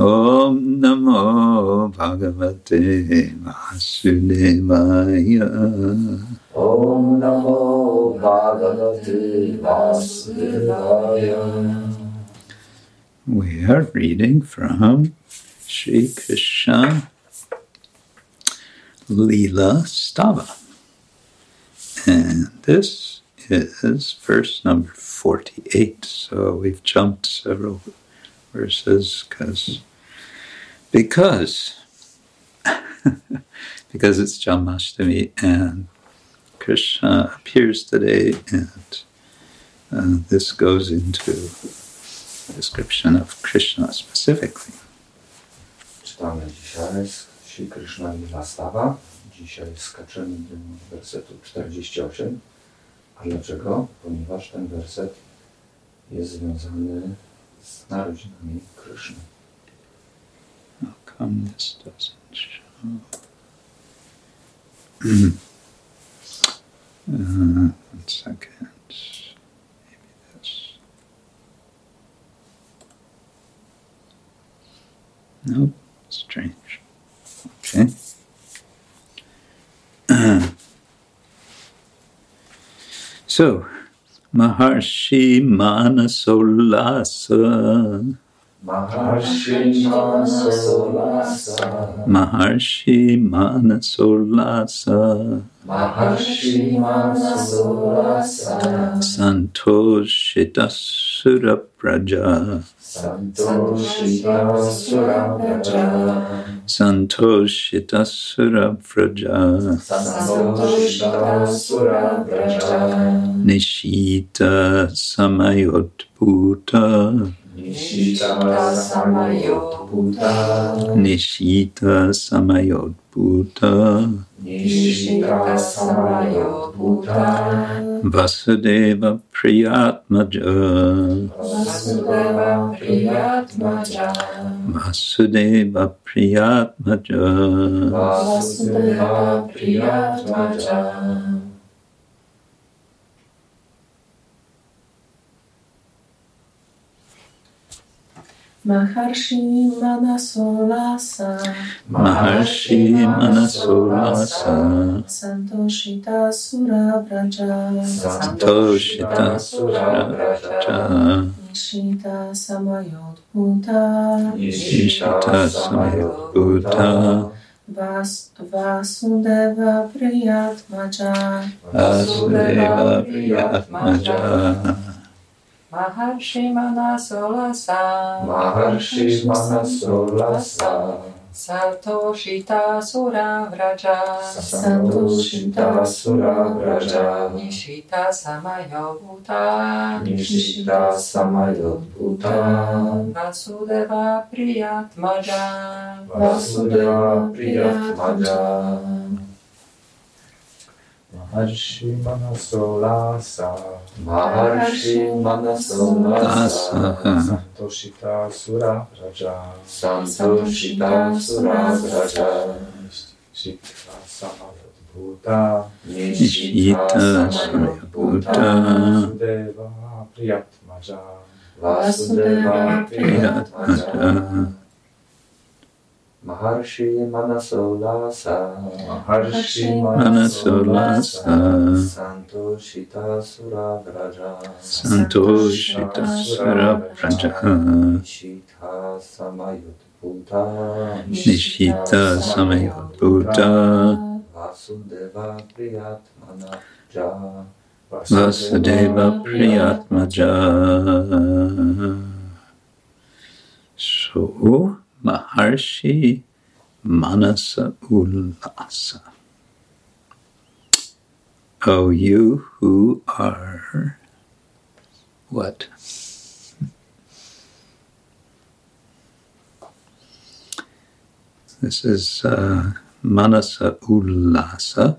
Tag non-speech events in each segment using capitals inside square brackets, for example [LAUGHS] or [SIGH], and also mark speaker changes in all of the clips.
Speaker 1: ॐ नमो भगवते वासुदेवाय
Speaker 2: ॐ नमो भगवते वासुदेवाय
Speaker 1: We are reading from Sri Krishna Leela Stava. And this is verse number 48. So we've jumped several verses because because [LAUGHS] because it's Janmashtami and Krishna appears today and uh, this goes into description of Krishna specifically.
Speaker 2: Czytamy dzisiaj z Sri Krishna Lila Stava. Dzisiaj skaczemy do wersetu 48. A dlaczego? Ponieważ ten werset jest związany z narodzinami Kryszny.
Speaker 1: How come this doesn't show? [CLEARS THROAT] uh, one second. Maybe this. Nope, strange. Okay. [CLEARS THROAT] so, Maharshi Manasolasa.
Speaker 2: Maharshi Manasolasa
Speaker 1: Maharshi Manasolasa
Speaker 2: Maharshi Manasolasa
Speaker 1: Santoshita Surapraja
Speaker 2: Santoshita Surabraja
Speaker 1: Santoshita Surapraja
Speaker 2: Santoshita Surabraja
Speaker 1: Nishita Samayotputa
Speaker 2: Nishita Samayotputa
Speaker 1: Nishita Samayotputa
Speaker 2: Nishita Samayotputa
Speaker 1: Vasudeva Priyatmaja
Speaker 2: Vasudeva Priyatmaja
Speaker 1: Vasudeva Priyatmaja
Speaker 2: Vasudeva Priyatmaja
Speaker 3: Maharshi Manasolasa
Speaker 1: Maharshi Manasolasa
Speaker 3: Santoshita Surabraja.
Speaker 1: Santoshita Surabraja.
Speaker 3: Nishita Samayodbhuta.
Speaker 1: Ishita Samayotputa
Speaker 3: Vas Vasudeva Priyatmaja.
Speaker 1: Vasudeva Priyatmaja
Speaker 4: Maharshimana Solasa
Speaker 2: Maharshimana Solasa
Speaker 4: Satoshita Sura Vraja.
Speaker 2: Satoshita Sura Vraja.
Speaker 4: Nishita Samayobhuta
Speaker 2: Nishita Samayobhuta
Speaker 4: Vasudeva Priyatmaja.
Speaker 2: Vasudeva Priyatmaja. Maharshi Manasolasa Maharshi Manasolasa Santoshita Sura Raja Santoshita Sura Raja Nishita Samayotbhuta
Speaker 1: Nishita Samayotbhuta
Speaker 2: Vasudeva Priyatmaja Vasudeva Priyatmaja Maharshi Manasolasa Maharshi
Speaker 1: Manasolasa
Speaker 2: Santoshita Surabraja
Speaker 1: Santoshita Surabraja
Speaker 2: Nishita Samayotbhuta
Speaker 1: Nishita Samayotbhuta
Speaker 2: Vasudeva Priyatmanaja
Speaker 1: Vasudeva Priyatmaja So Maharshi Manasa Ullasa Oh, you who are what? This is uh, Manasa Ullasa.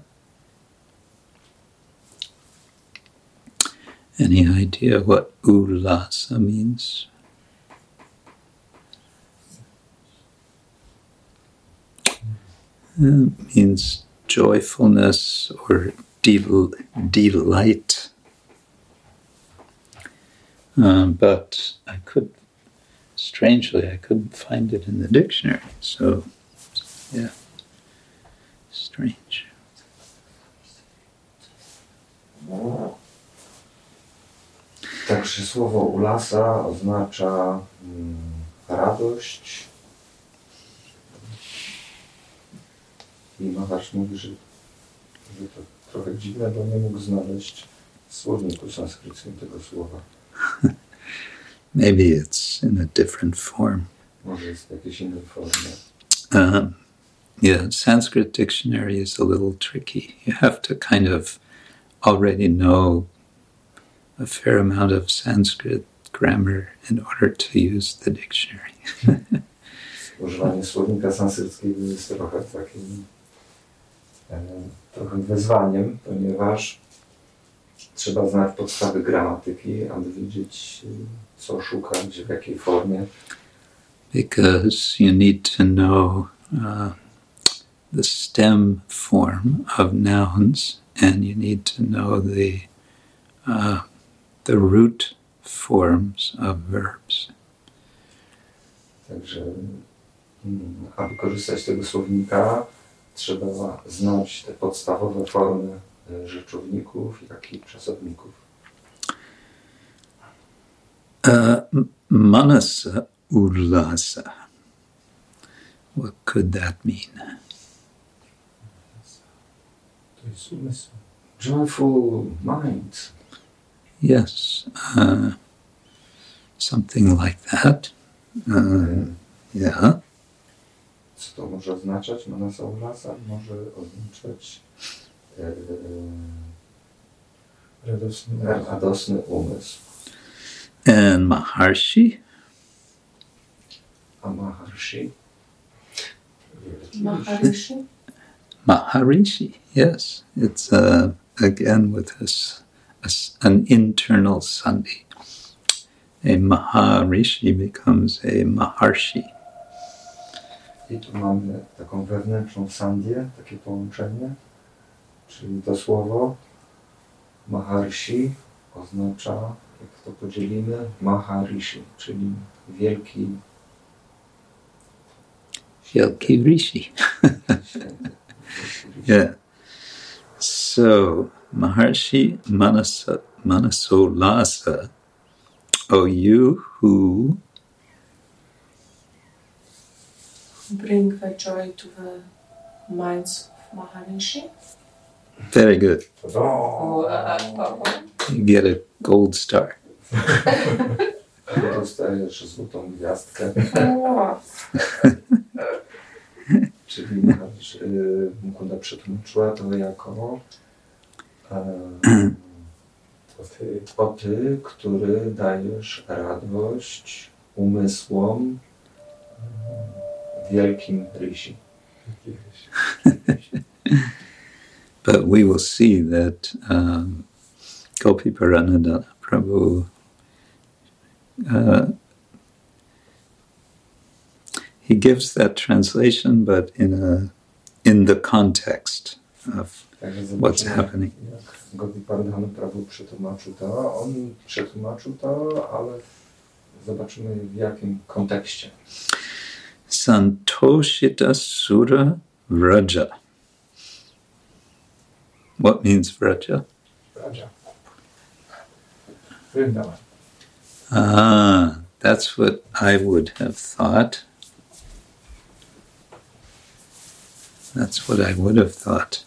Speaker 1: Any idea what ulasa means? Uh, means joyfulness or del- delight. Um, but I could, strangely, I couldn't find it in the dictionary. So, yeah, strange.
Speaker 2: Także słowo ulasa oznacza mm, radość. I Maharz mówi, że, że to trochę dziwne, bo nie mógł znaleźć w słowniku sanskryckim tego słowa. [LAUGHS]
Speaker 1: Maybe it's in a different form.
Speaker 2: Może jest w jakiejś innej formie.
Speaker 1: Um, yeah, Sanskrit dictionary is a little tricky. You have to kind of already know a fair amount of Sanskrit grammar in order to use the dictionary. [LAUGHS]
Speaker 2: Używanie słownika sanskryckiego jest trochę takim trochę wyzwaniem, ponieważ trzeba znać podstawy gramatyki, aby wiedzieć, e, co szukać, w jakiej formie.
Speaker 1: because you need to know uh, the stem form of nouns and you need to know the uh, the root forms of verbs.
Speaker 2: Także, mm, aby korzystać z tego słownika, trzeba znać te podstawowe formy e, rzeczowników, jak i czasowników.
Speaker 1: Uh, m- manasa ulasa. What could that mean?
Speaker 5: To jest umysł.
Speaker 2: Joyful mind.
Speaker 1: Yes, uh, something like that. Uh,
Speaker 2: E,
Speaker 1: yeah.
Speaker 2: Co to może oznaczać? Manasa ulasa może oznaczać e,
Speaker 5: Radosny
Speaker 2: radosny umysł.
Speaker 1: And Maharshi,
Speaker 2: A Maharshi
Speaker 3: Maharishi.
Speaker 1: Maharishi, yes, it's uh, again with us an internal sandhi. A Maharishi becomes a Maharshi.
Speaker 2: I tu mamy taką wewnętrzną sandię, takie połączenie, czyli to słowo Maharshi oznacza, jak to podzielimy, Maharishi, czyli wielki
Speaker 1: Yelki Rishi. [LAUGHS] Yeah. So Maharshi Manasa Manasolasa, O you who
Speaker 3: Bring the joy to the minds of Maharishi.
Speaker 1: very good. Get a gold star.
Speaker 2: dostajesz złotą gwiazdkę, [LAUGHS] czyli y, Mukunda przetłumaczyła to jako e,
Speaker 5: To ty.
Speaker 2: O Ty, który dajesz radość umysłom mm, wielkim rysi. [LAUGHS]
Speaker 1: But we will see that um, Gopiparanadhana Prabhu uh, he gives that translation, but in a in the context of what's happening.
Speaker 2: Gopi Pardhan Prabhu przetłumaczył to. On przetłumaczył to, ale zobaczymy w jakim kontekście.
Speaker 1: Santoshita Sura Vraja. What means Vraja?
Speaker 5: Raja. Vrindavan.
Speaker 1: Ah, that's what I would have thought. That's what I would have thought.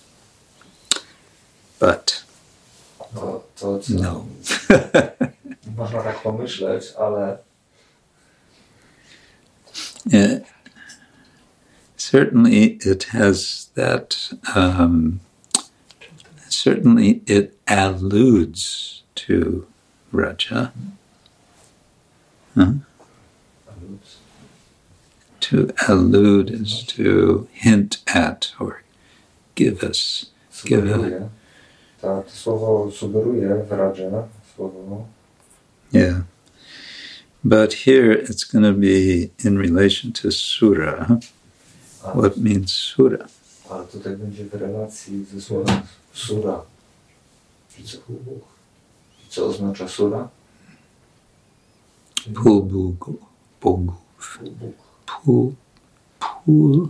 Speaker 1: But
Speaker 2: To, to co
Speaker 1: no. [LAUGHS]
Speaker 2: można tak pomyśleć, ale
Speaker 1: Yeah. Certainly it has that, um, certainly it alludes to Vraja. Huh? To allude is to hint at or give us. Give a-
Speaker 2: sugeruje. słowo sugeruje w słowo
Speaker 1: Yeah. But here it's going to be in relation to Sura.
Speaker 2: A,
Speaker 1: What means Sura?
Speaker 2: ale tutaj będzie w relacji ze słowem sura. I co, i co oznacza sura? Bóg.
Speaker 1: Pul. Pul.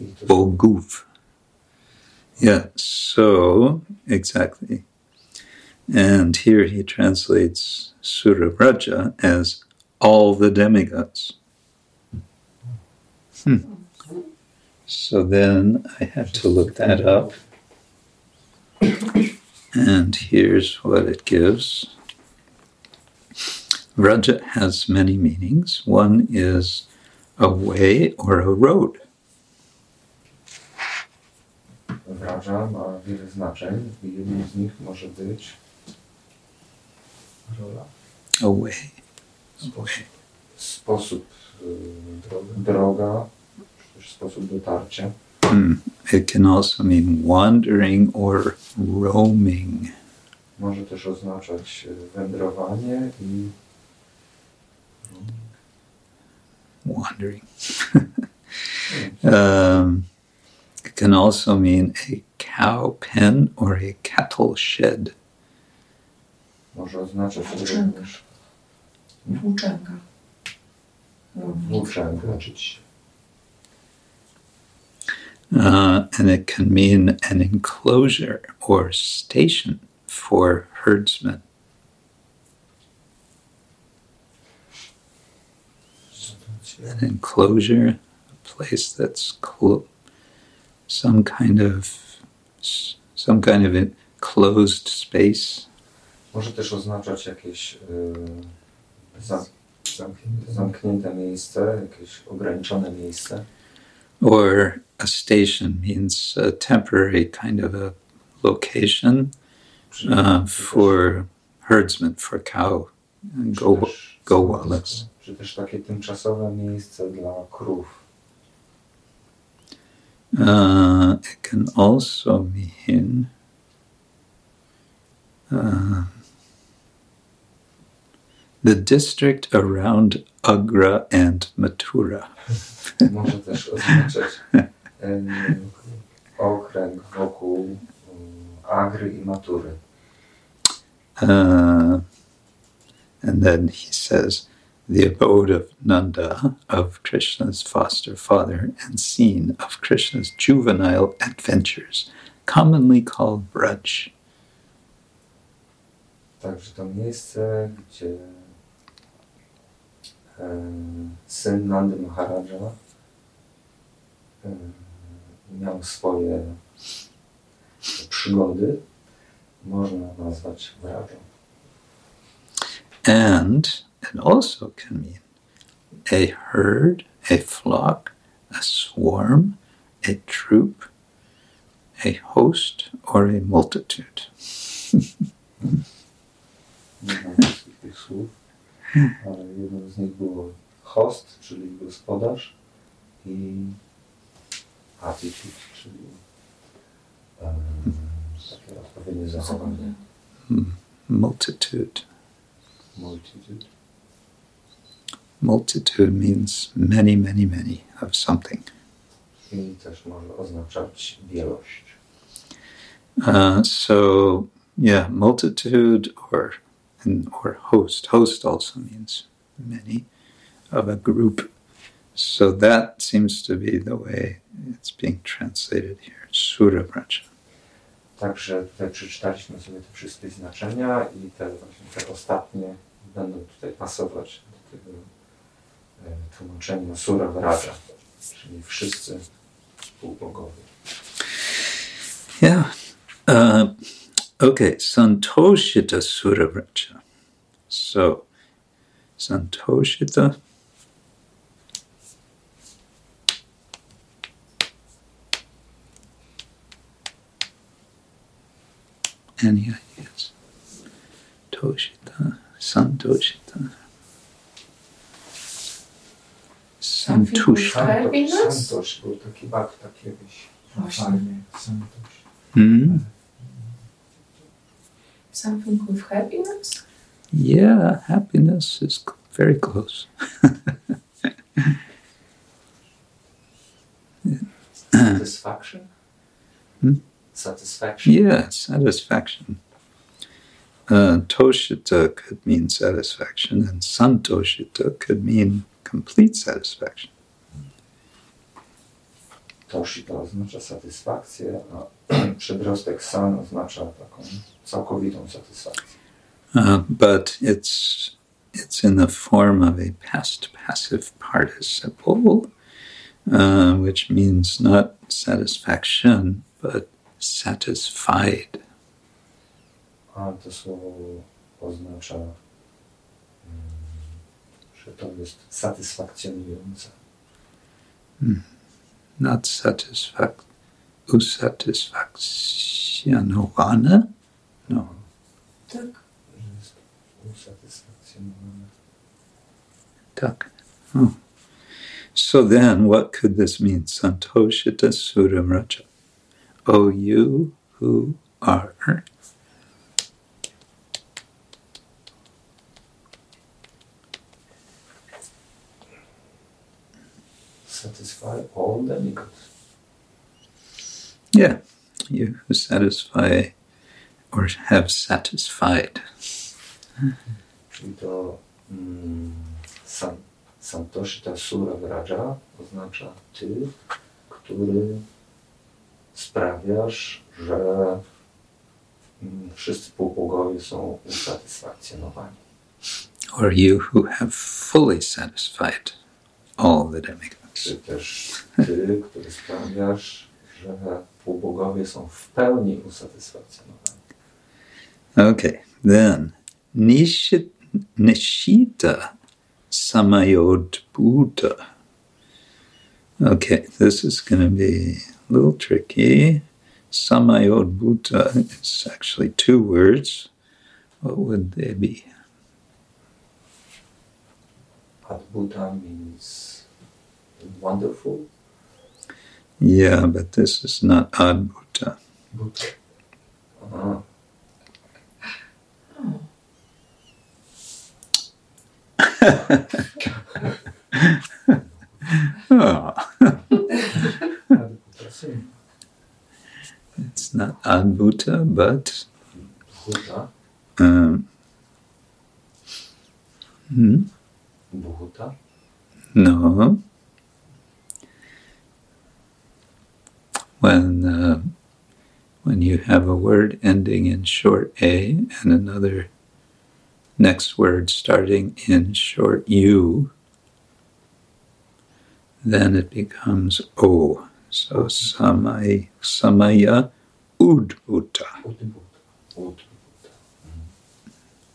Speaker 2: I to
Speaker 1: Boguf. Yeah, so, exactly. And here he translates Sura Vraja as all the demigods. Hmm. So then I have to look that up. And here's what it gives. Vraja has many meanings. One is a way or a road.
Speaker 2: Vraja ma wiele znaczeń i jednym z nich może być
Speaker 5: Rola.
Speaker 1: A way.
Speaker 2: sposób, sposób droga, czy też sposób dotarcia.
Speaker 1: Hmm. It can also mean wandering or roaming.
Speaker 2: Może też oznaczać wędrowanie i
Speaker 1: Wandering. [LAUGHS] um, it can also mean a cow pen or a cattle shed.
Speaker 2: może oznaczać
Speaker 3: Włóczęga.
Speaker 2: również
Speaker 3: Włóczęga. No,
Speaker 2: włóczęgę.
Speaker 5: Znaczyć.
Speaker 1: Uh, and it can mean an enclosure or station for herdsmen. An enclosure, a place that's clo- some kind of some kind of enclosed space.
Speaker 2: Może też oznaczać jakieś y, za,
Speaker 5: Zamknięte.
Speaker 2: zamknięte miejsce, jakieś ograniczone miejsce.
Speaker 1: or a station means a temporary kind of a location uh, for herdsmen, for cow go, go wallets.
Speaker 2: czy też takie tymczasowe miejsce dla krów.
Speaker 1: Uh, it can also mean uh, the district around Agra and Mathura. [LAUGHS]
Speaker 2: Może też oznaczać [LAUGHS] okręg wokół um, Agry i Matury.
Speaker 1: Uh, and then he says, the abode of Nanda, of Krishna's foster father, and scene of Krishna's juvenile adventures, commonly called Braj.
Speaker 2: Także to miejsce, gdzie em, syn Nandy Maharaja em, miał swoje przygody, można nazwać Vrają.
Speaker 1: And it also can mean a herd, a flock, a swarm, a troop, a host, or a multitude. [LAUGHS]
Speaker 2: Nie znam wszystkich tych słów, ale jednym z nich było host, czyli gospodarz i attitude, czyli odpowiednie zachowanie.
Speaker 1: Multitude.
Speaker 2: Multitude.
Speaker 1: Multitude means many, many, many of something.
Speaker 2: I też może oznaczać wielość.
Speaker 1: Uh, so, yeah, multitude or and, or host. Host also means many of a group. So that seems to be the way it's being translated here. Surabraja.
Speaker 2: Także tutaj przeczytaliśmy sobie te wszystkie znaczenia i te właśnie te ostatnie będą tutaj pasować do tego e, tłumaczenia Sura Vraja, czyli wszyscy półbogowie.
Speaker 1: Yeah. Uh, okay, Santoshita Surabraja. So, Santoshita. Any ideas? Toshita, Santoshita. Santush.
Speaker 3: Santush. Happiness?
Speaker 5: Santosz był taki bhakta kiedyś.
Speaker 3: Właśnie.
Speaker 5: Fajnie. Santosz.
Speaker 1: Hmm?
Speaker 3: something with happiness?
Speaker 1: Yeah, happiness is very close. [LAUGHS]
Speaker 2: Satisfaction?
Speaker 1: Hmm?
Speaker 2: Satisfaction?
Speaker 1: Yeah, satisfaction. Uh, toshita could mean satisfaction, and santoshita could mean complete satisfaction.
Speaker 2: Toshi to oznacza satysfakcję, a [CLEARS THROAT] przedrostek san oznacza taką całkowitą satysfakcję.
Speaker 1: Uh, but it's it's in the form of a past passive participle, uh, which means not satisfaction but satisfied.
Speaker 2: A to słowo oznacza, mm, że to jest satysfakcjonujące.
Speaker 1: Not satisfac usatysfaccionowane. No.
Speaker 3: Tak.
Speaker 2: Jest usatysfakcjonowane.
Speaker 1: Tak. Oh. So then, what could this mean? Santoshita Suramraja. O you who are
Speaker 2: Satisfy all demigods.
Speaker 1: Yeah, you who satisfy or have satisfied.
Speaker 2: Czyli to mm, san, Santoshita Sura Vraja oznacza ty, który sprawiasz, że mm, wszyscy półbogowie są usatysfakcjonowani.
Speaker 1: Or you who have fully satisfied all the demigods.
Speaker 2: Czy też ty, który sprawiasz, że półbogowie są w pełni usatysfakcjonowani.
Speaker 1: Okay, then Nishit, Nishita Samayodbhuta. Okay, this is going to be a little tricky. Samayodbhuta is actually two words. What would they be?
Speaker 2: Adbhuta means wonderful.
Speaker 1: Yeah, but this is not Adbhuta.
Speaker 3: Oh, [LAUGHS]
Speaker 2: Adbhuta syn.
Speaker 1: it's not Adbhuta, but
Speaker 2: Bhuta,
Speaker 1: um, hmm,
Speaker 2: Bhuta,
Speaker 1: no. When uh, when you have a word ending in short a and another next word starting in short u, then it becomes o. So samay, samaya udbhuta.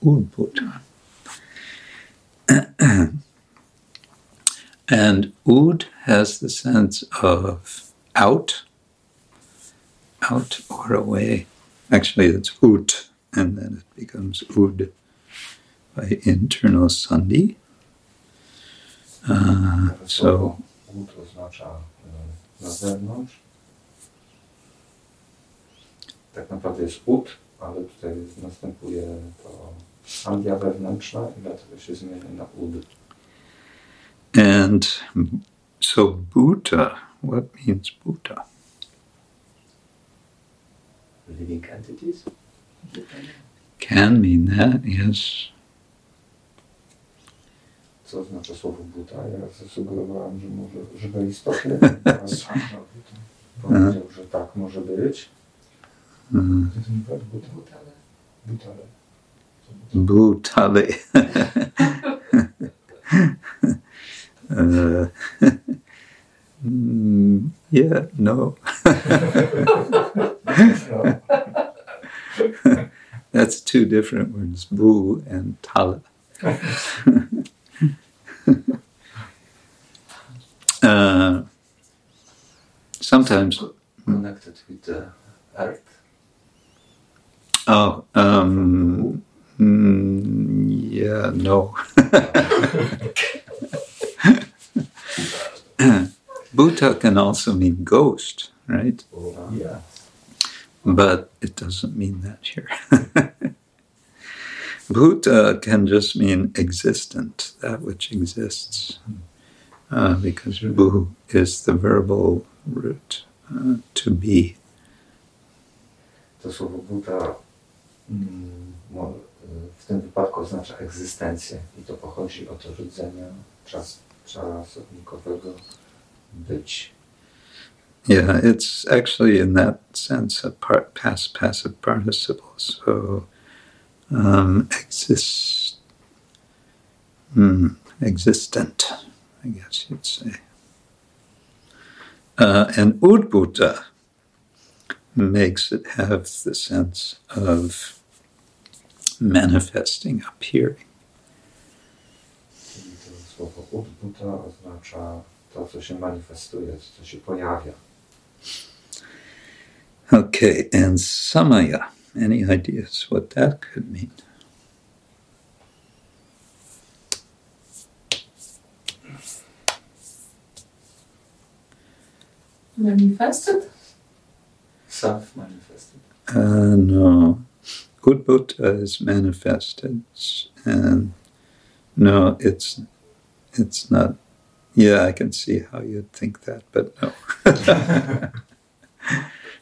Speaker 2: Udbhuta. [CLEARS THROAT]
Speaker 1: And ud has the sense of out, out or away. Actually, it's ut, and then it becomes ud by internal sandhi. Uh, so,
Speaker 2: Ud oznacza na zewnątrz. Tak naprawdę jest ud, ale tutaj następuje to sandia wewnętrzna i dlatego się zmienia na ud.
Speaker 1: and so Bhuta, what means Bhuta?
Speaker 2: Living entities?
Speaker 1: Can mean that, yes.
Speaker 2: Co oznacza słowo buta? Ja zasugerowałem, że może żywe istoty. ale Powiedział, że tak może być.
Speaker 1: Mm. Bhutale. [LAUGHS] uh, [LAUGHS] yeah,
Speaker 5: no. [LAUGHS]
Speaker 1: That's two different words, bhu and tala. uh, sometimes,
Speaker 2: Connected with the earth.
Speaker 1: Oh, um, mm, yeah, no. [LAUGHS] Bhuta can also mean ghost, right?
Speaker 5: Ja.
Speaker 1: But it doesn't mean that here. [LAUGHS] Bhuta can just mean existent, that which exists, uh, because bhu is the verbal root, uh, to be.
Speaker 2: Bhuta mo- w tym wypadku oznacza egzystencję i to pochodzi od czas, czasownikowego być.
Speaker 1: Yeah, it's actually in that sense a part, past passive participle. So um, exist, hmm, existent, I guess you'd say. Uh, and udbhuta makes it have the sense of manifesting, appearing.
Speaker 2: Czyli to słowo Udbhuta oznacza to, co się manifestuje, co się pojawia.
Speaker 1: Okay, and samaya. Any ideas what that could mean?
Speaker 3: Manifested?
Speaker 2: Self-manifested.
Speaker 1: Uh, no. Udbhuta is manifested, and no, it's it's not. Yeah, I can see how you'd think that, but no. [LAUGHS]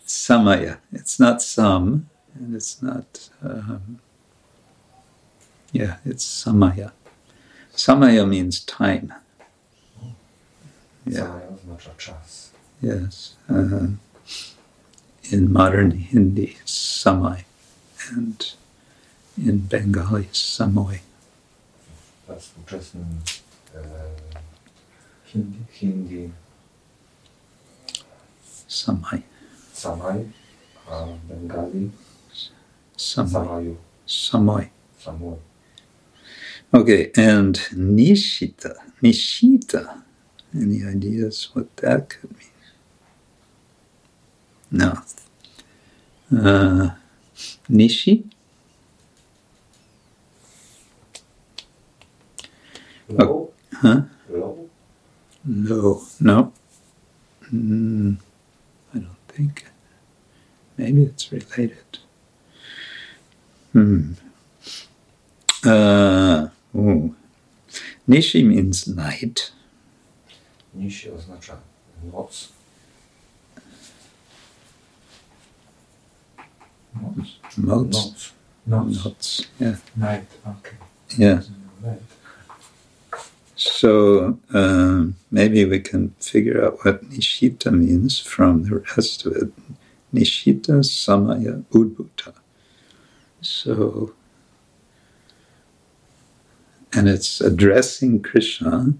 Speaker 1: Samaya. It's not some, and it's not. Um, yeah, it's samaya. Samaya means time. Yeah.
Speaker 2: Samaya.
Speaker 1: Yes. Uh, in modern Hindi, samai, and in Bengali, samoy.
Speaker 2: We współczesnym e, Hindi, Hindi
Speaker 1: Samai,
Speaker 2: Samaj, a w Bengali
Speaker 1: samai,
Speaker 2: Samaju,
Speaker 1: samoy. Okay, and nishita, nishita. Any ideas what that could mean? No. Uh, nishi?
Speaker 2: Low?
Speaker 1: Huh?
Speaker 2: Low?
Speaker 1: No, no. Mm, I don't think. Maybe it's related. Hmm. Uh, ooh. Nishi means night.
Speaker 2: Nishi oznacza noc.
Speaker 1: Mots.
Speaker 2: Noc.
Speaker 5: Noc.
Speaker 1: Yeah.
Speaker 5: Night. Okay.
Speaker 1: Yeah. So um, maybe we can figure out what Nishita means from the rest of it. Nishita Samaya Udbhuta. So, and it's addressing Krishna,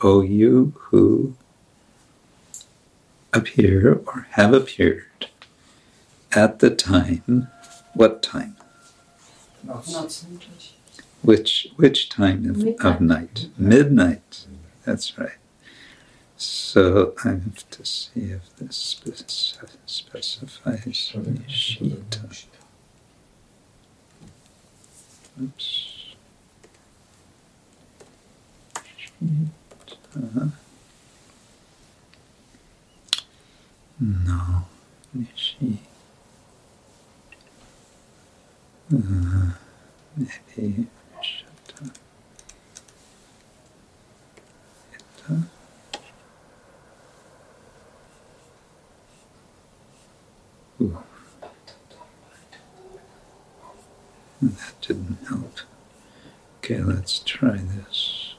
Speaker 1: O you who appear or have appeared at the time. What time? Which which time of, of night? Midnight. That's right. So I have to see if this spec- specifies Nishita. Oops. Nishita. Uh-huh. No. Nishi. Maybe. That didn't help. Okay, let's try this.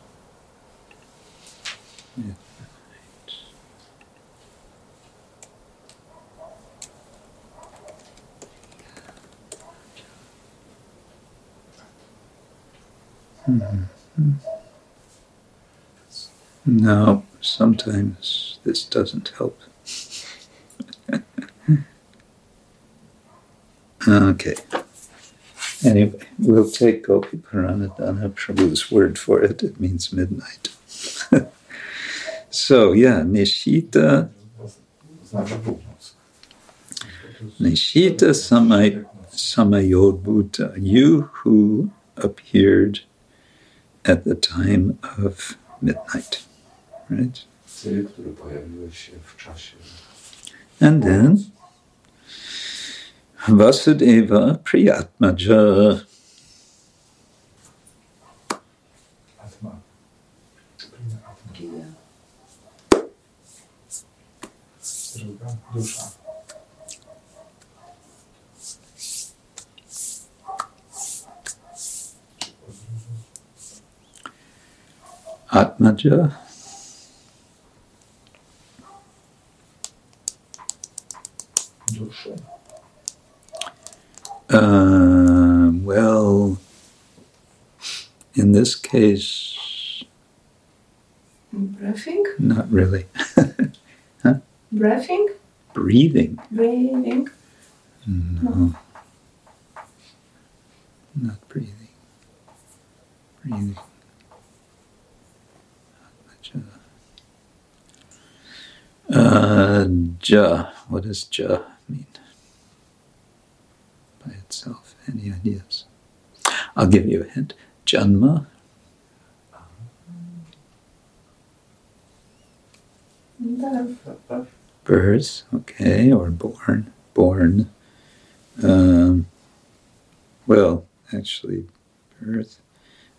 Speaker 1: Mhm. No, sometimes this doesn't help. okay. Anyway, we'll take Gopiparanadhana Prabhu's word for it. It means midnight. [LAUGHS] so, yeah, Nishita, Nishita Samay, Samayodbhuta, you who appeared at the time of midnight. Right? And then Vasudeva Priyatmaja.
Speaker 5: Atma. Priya Atma.
Speaker 4: Priya.
Speaker 5: Druga dusza.
Speaker 1: Atmaja.
Speaker 5: Duszy.
Speaker 1: Uh, well, in this case,
Speaker 3: Breathing?
Speaker 1: not really. [LAUGHS]
Speaker 3: Breathing?
Speaker 1: Breathing.
Speaker 3: Breathing?
Speaker 1: No. Not breathing. Breathing. Atmaja. Uh, ja. What does ja mean? By itself. Any ideas? I'll give you a hint. Janma.
Speaker 3: Birth.
Speaker 1: okay, or born, born. Um, well, actually, birth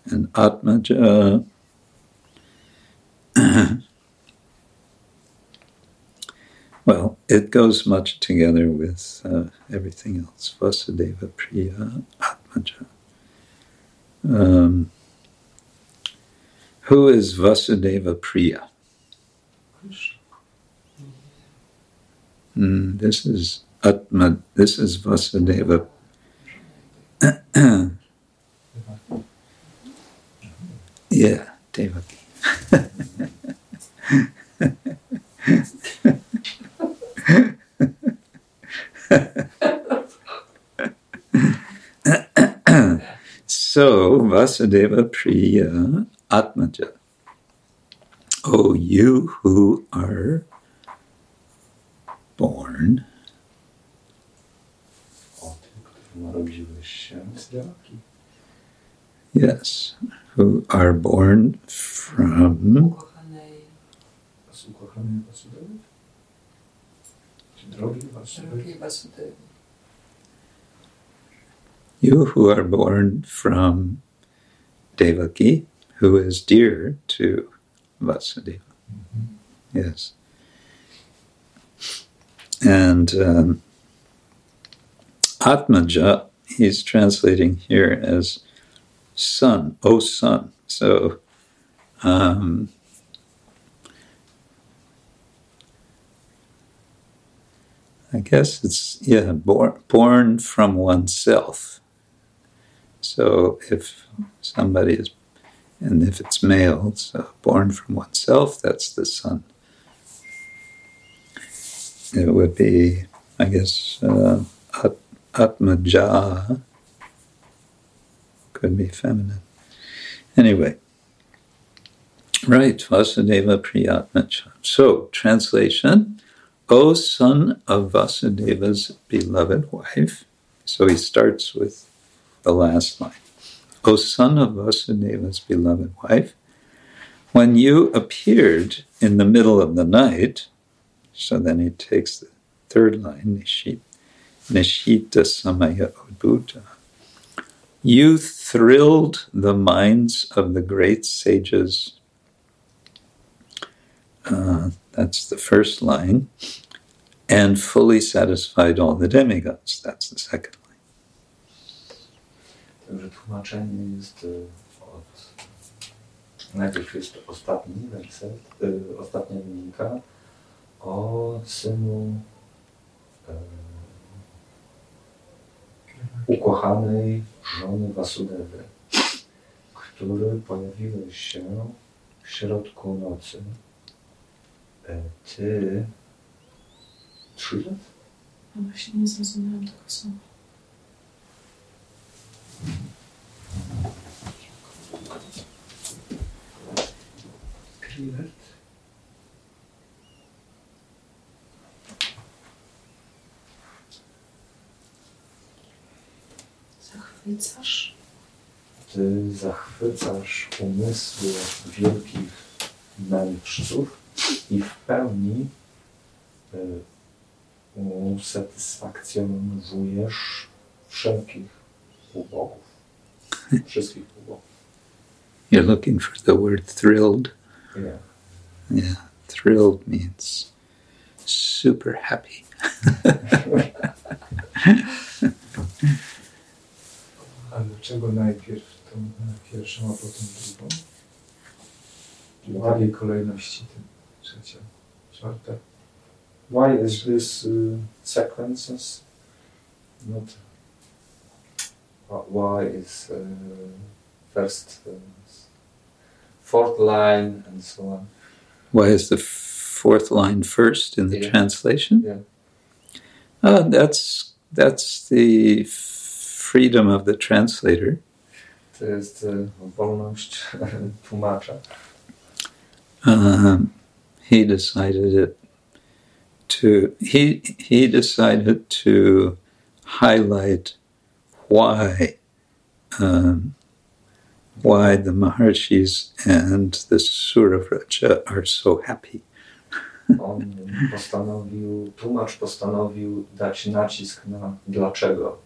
Speaker 1: and Atmaja. [CLEARS THROAT] well, it goes much together with uh, everything else. Vasudeva Priya Atmaja. Um, who is Vasudeva Priya? Mm, this is Atma. This is Vasudeva. [COUGHS] yeah, Devaki. [LAUGHS] so Vasudeva Priya Atmaja. Oh, you who are born. Yes, who are born from
Speaker 4: Ukochanej
Speaker 5: Z ukochanej Wasudewy? Czy drogi Wasudewy?
Speaker 1: you who are born from Devaki, who is dear to Vasudeva. Yes. And um, Atmaja, he's translating here as son, oh son. So um, I guess it's, yeah, born, born from oneself. So if somebody is, and if it's male, so born from oneself, that's the son. It would be, I guess, uh, at, Atmaja could be feminine. Anyway, right, Vasudeva Priyatmaja. So, translation O son of Vasudeva's beloved wife. So he starts with the last line. O son of Vasudeva's beloved wife, when you appeared in the middle of the night, so then he takes the third line, Nishita, Samaya Udbhuta, you thrilled the minds of the great sages. Uh, that's the first line. And fully satisfied all the demigods. That's the second line.
Speaker 2: Także ukochanej żony Wasudewy, który pojawiłeś się w środku nocy. Ty trzy lat?
Speaker 3: No właśnie nie zrozumiałam tego słowa.
Speaker 2: Krilet?
Speaker 3: Zachwycasz?
Speaker 2: Ty zachwycasz umysły wielkich mędrców i w pełni y, usatysfakcjonujesz wszelkich ubogów. Wszystkich ubogów.
Speaker 1: You're looking for the word thrilled.
Speaker 2: Yeah.
Speaker 1: Yeah, thrilled means super happy.
Speaker 5: Ale dlaczego najpierw tą e, pierwszą, a potem drugą? W
Speaker 2: Why,
Speaker 5: takiej kolejności tym trzecia, czwarta.
Speaker 2: why is this uh, sequences not? Why is uh, first, uh, fourth line and so on?
Speaker 1: Why is the fourth line first in the
Speaker 2: Yeah.
Speaker 1: translation?
Speaker 2: Yeah.
Speaker 1: Uh, that's that's the freedom of the translator.
Speaker 2: To jest wolność tłumacza.
Speaker 1: Um, he decided it to he he decided to highlight why um, why the Maharshis and the Sura Vraja are so happy.
Speaker 2: On postanowił, tłumacz postanowił dać nacisk na dlaczego.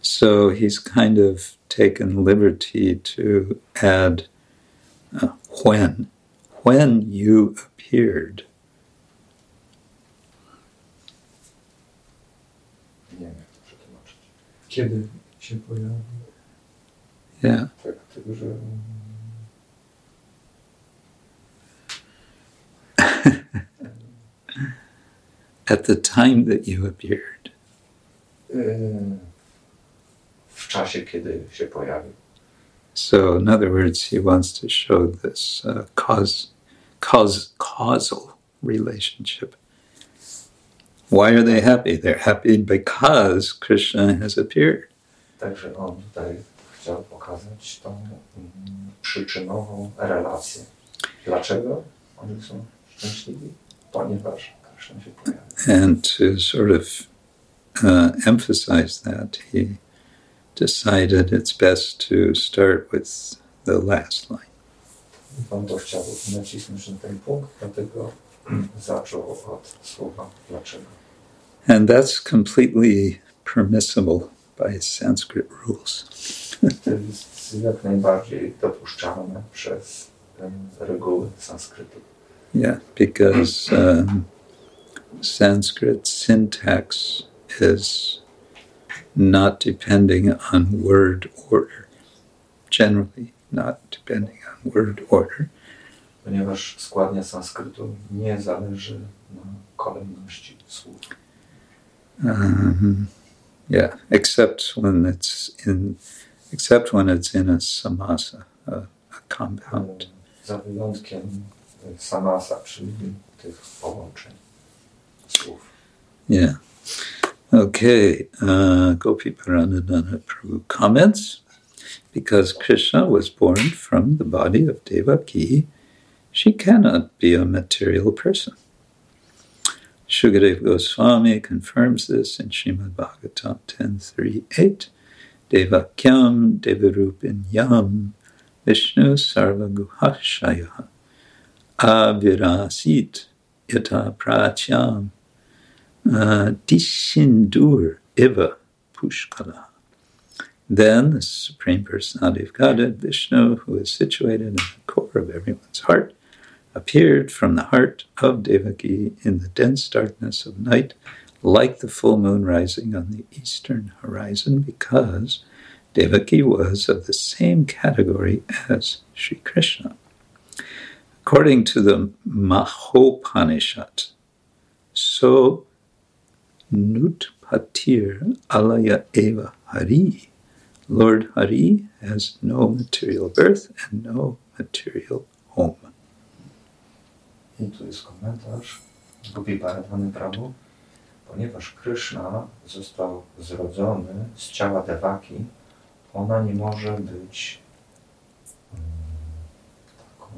Speaker 1: So he's kind of taken liberty to add uh, when. When you appeared.
Speaker 2: Nie wiem, jak przetłumaczyć.
Speaker 5: Kiedy się pojawił?
Speaker 1: Yeah.
Speaker 2: Tak, tylko że [LAUGHS]
Speaker 1: At the time that you appeared.
Speaker 2: w czasie, kiedy się pojawił.
Speaker 1: So, in other words, he wants to show this uh, cause, cause, causal relationship. Why are they happy? They're happy because Krishna has appeared.
Speaker 2: Także on tutaj chciał pokazać tą przyczynową relację. Dlaczego oni są szczęśliwi? Ponieważ Krishna się pojawił.
Speaker 1: And to sort of uh, emphasize that, he decided it's best to start with the last line.
Speaker 2: Pan to chciał nacisnąć ten punkt, dlatego [CLEARS THROAT] zaczął od słowa dlaczego.
Speaker 1: And that's completely permissible by Sanskrit rules. [LAUGHS]
Speaker 2: To jest jak najbardziej dopuszczalne przez reguły sanskrytu.
Speaker 1: Yeah, because um, Sanskrit syntax is not depending on word order, generally, not depending on word order.
Speaker 2: Ponieważ składnia sanskrytu nie zależy na kolejności słów.
Speaker 1: Um, yeah, except when it's in, except when it's in a samasa, a, a compound.
Speaker 2: Za wyjątkiem samasa, czyli tych połączeń słów.
Speaker 1: Yeah. Okay. Uh, Gopiparanadhana Prabhu comments because Krishna was born from the body of Devaki, she cannot be a material person. Shukadev Goswami confirms this in Srimad Bhagavatam 10.3.8 Devakyam Devarupinyam Vishnu Sarva Guhashaya Avirasit Yata Prachyam uh, Dishindur Iva Pushkala. Then the Supreme Personality of Godhead, Vishnu, who is situated in the core of everyone's heart, appeared from the heart of Devaki in the dense darkness of night, like the full moon rising on the eastern horizon, because Devaki was of the same category as Sri Krishna. According to the Mahopanishad, so Nutpatir Alaya Eva Hari. Lord Hari has no material birth and no material home.
Speaker 2: I tu jest komentarz Gubi Paradwany Prabhu. Ponieważ Krishna został zrodzony z ciała Devaki, ona nie może być mm, taką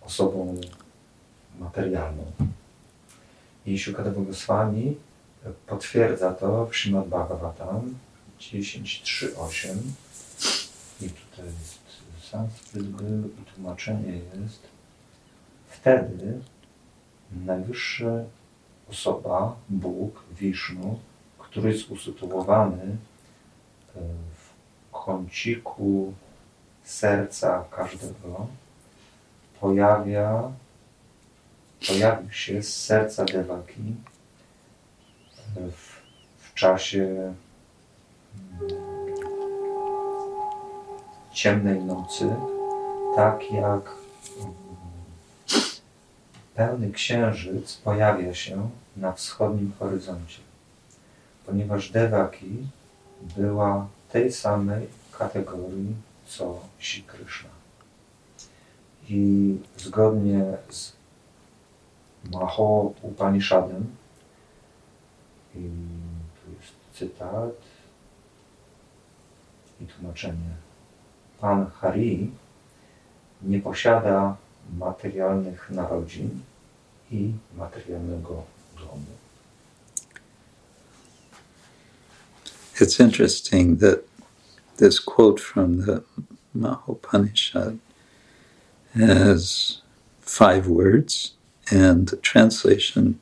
Speaker 2: osobą materialną. I Shukadeva Goswami potwierdza to w Srimad Bhagavatam 10.3.8 i tutaj jest sanskryt był i tłumaczenie jest wtedy najwyższa osoba, Bóg, Wisznu, który jest usytuowany e, w kąciku serca każdego pojawia, pojawił się z serca Devaki w, w czasie mm, ciemnej nocy, tak jak mm, pełny księżyc pojawia się na wschodnim horyzoncie, ponieważ Devaki była tej samej kategorii co Si Krishna. I zgodnie z Maho Upanishadem, i tu jest cytat i tłumaczenie. Pan Hari nie posiada materialnych narodzin i materialnego domu.
Speaker 1: It's interesting that this quote from the Mahopanishad has five words, and the translation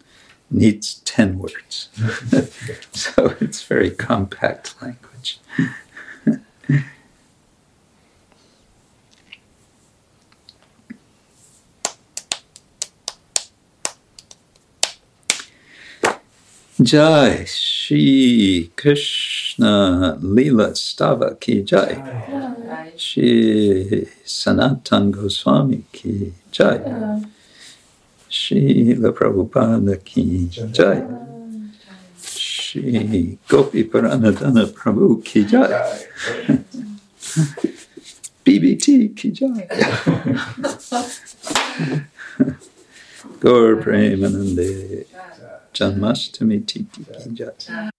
Speaker 1: needs ten words. [LAUGHS] so it's very compact language. Jai Shri Krishna Lila Stava Ki Jai.
Speaker 4: Jai.
Speaker 1: Shri Sanatan Goswami Ki Jai. Shri Prabhupada Ki Jai. Shri Gopiparanadhana Prabhu Ki Jai. [LAUGHS] BBT Ki Jai. [LAUGHS] Gaur Premanande Janmashtami Tithi Ki Jai.